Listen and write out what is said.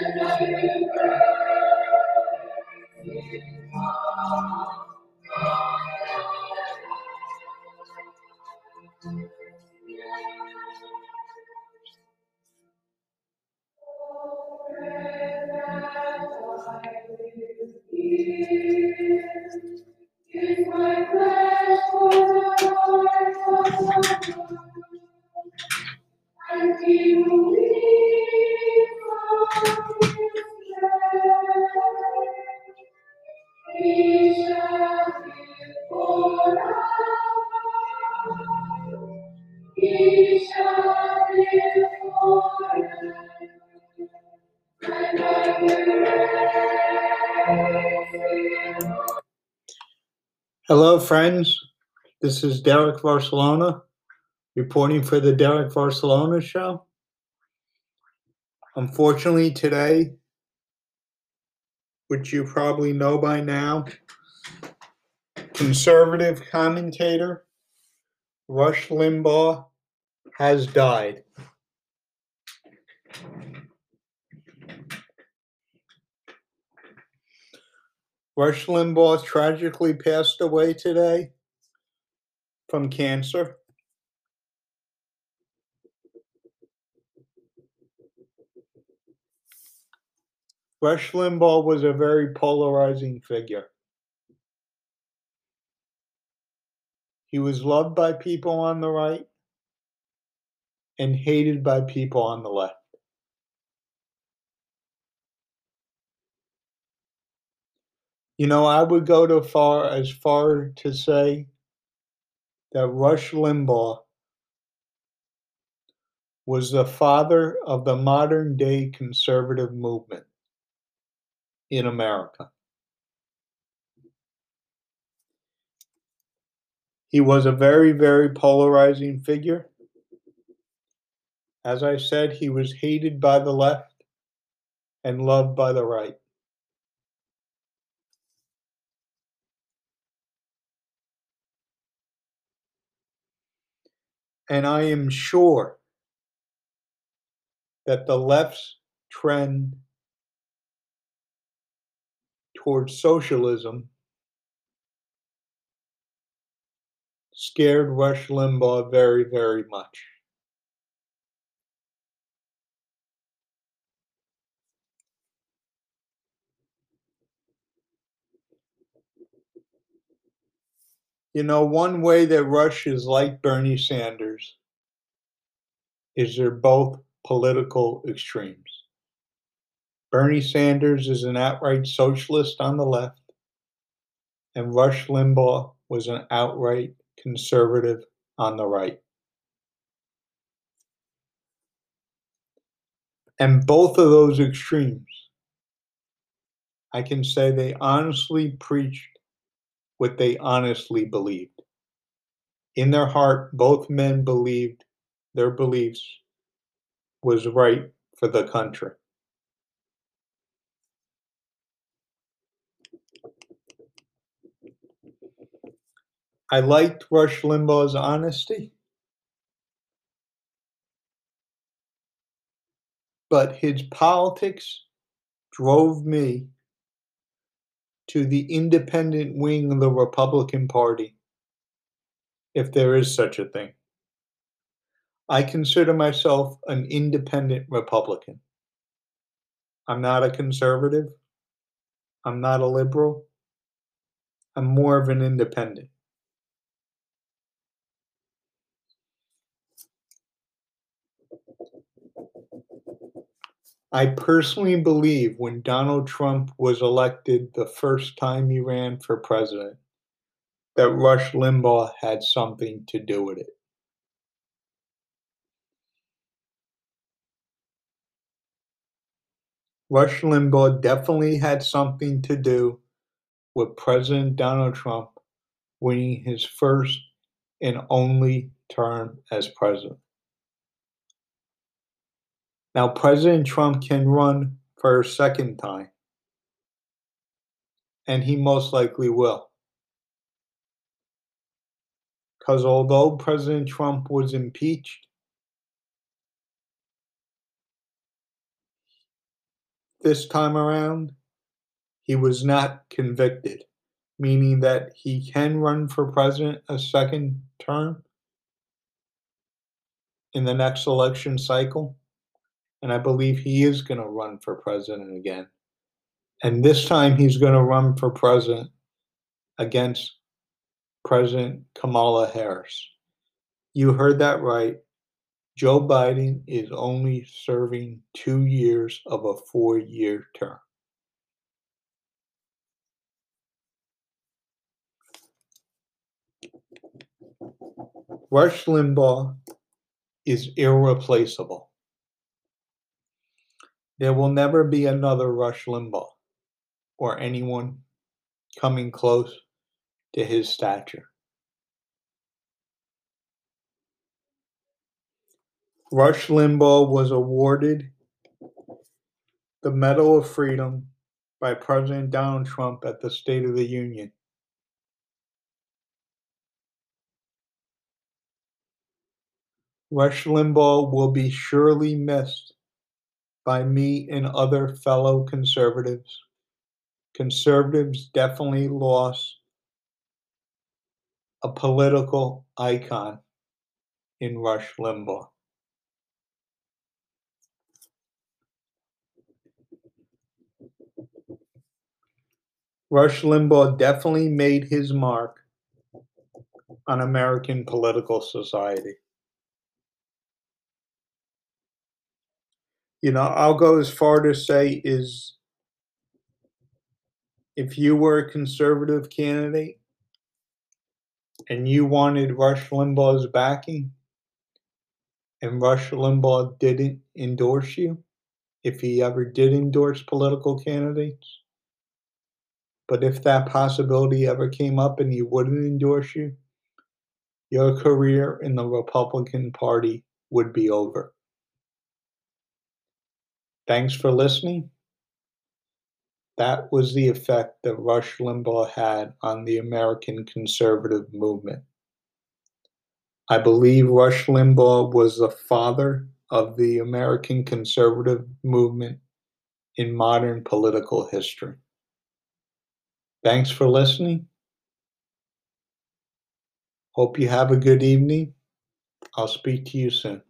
and I Hello, friends. This is Derek Varsalona reporting for the Derek Varsalona Show. Unfortunately, today, which you probably know by now, conservative commentator Rush Limbaugh has died. Rush Limbaugh tragically passed away today from cancer. Rush Limbaugh was a very polarizing figure. He was loved by people on the right and hated by people on the left. You know, I would go to far as far to say that Rush Limbaugh was the father of the modern day conservative movement in America. He was a very, very polarizing figure. As I said, he was hated by the left and loved by the right. And I am sure that the left's trend towards socialism scared Rush Limbaugh very, very much. You know, one way that Rush is like Bernie Sanders is they're both political extremes. Bernie Sanders is an outright socialist on the left, and Rush Limbaugh was an outright conservative on the right. And both of those extremes, I can say they honestly preached what they honestly believed. In their heart, both men believed their beliefs was right for the country. I liked Rush Limbaugh's honesty, but his politics drove me to the independent wing of the Republican Party, if there is such a thing. I consider myself an independent Republican. I'm not a conservative. I'm not a liberal. I'm more of an independent. I personally believe when Donald Trump was elected the first time he ran for president, that Rush Limbaugh had something to do with it. Rush Limbaugh definitely had something to do with President Donald Trump winning his first and only term as president. Now, President Trump can run for a second time, and he most likely will. Because although President Trump was impeached, this time around, he was not convicted, meaning that he can run for president a second term in the next election cycle. And I believe he is going to run for president again. And this time he's going to run for president against President Kamala Harris. You heard that right. Joe Biden is only serving two years of a four year term. Rush Limbaugh is irreplaceable. There will never be another Rush Limbaugh or anyone coming close to his stature. Rush Limbaugh was awarded the Medal of Freedom by President Donald Trump at the State of the Union. Rush Limbaugh will be surely missed by me and other fellow conservatives. Conservatives definitely lost a political icon in Rush Limbaugh. Rush Limbaugh definitely made his mark on American political society. You know, I'll go as far to say is if you were a conservative candidate and you wanted Rush Limbaugh's backing and Rush Limbaugh didn't endorse you, if he ever did endorse political candidates, but if that possibility ever came up and he wouldn't endorse you, your career in the Republican Party would be over. Thanks for listening. That was the effect that Rush Limbaugh had on the American conservative movement. I believe Rush Limbaugh was the father of the American conservative movement in modern political history. Thanks for listening. Hope you have a good evening. I'll speak to you soon.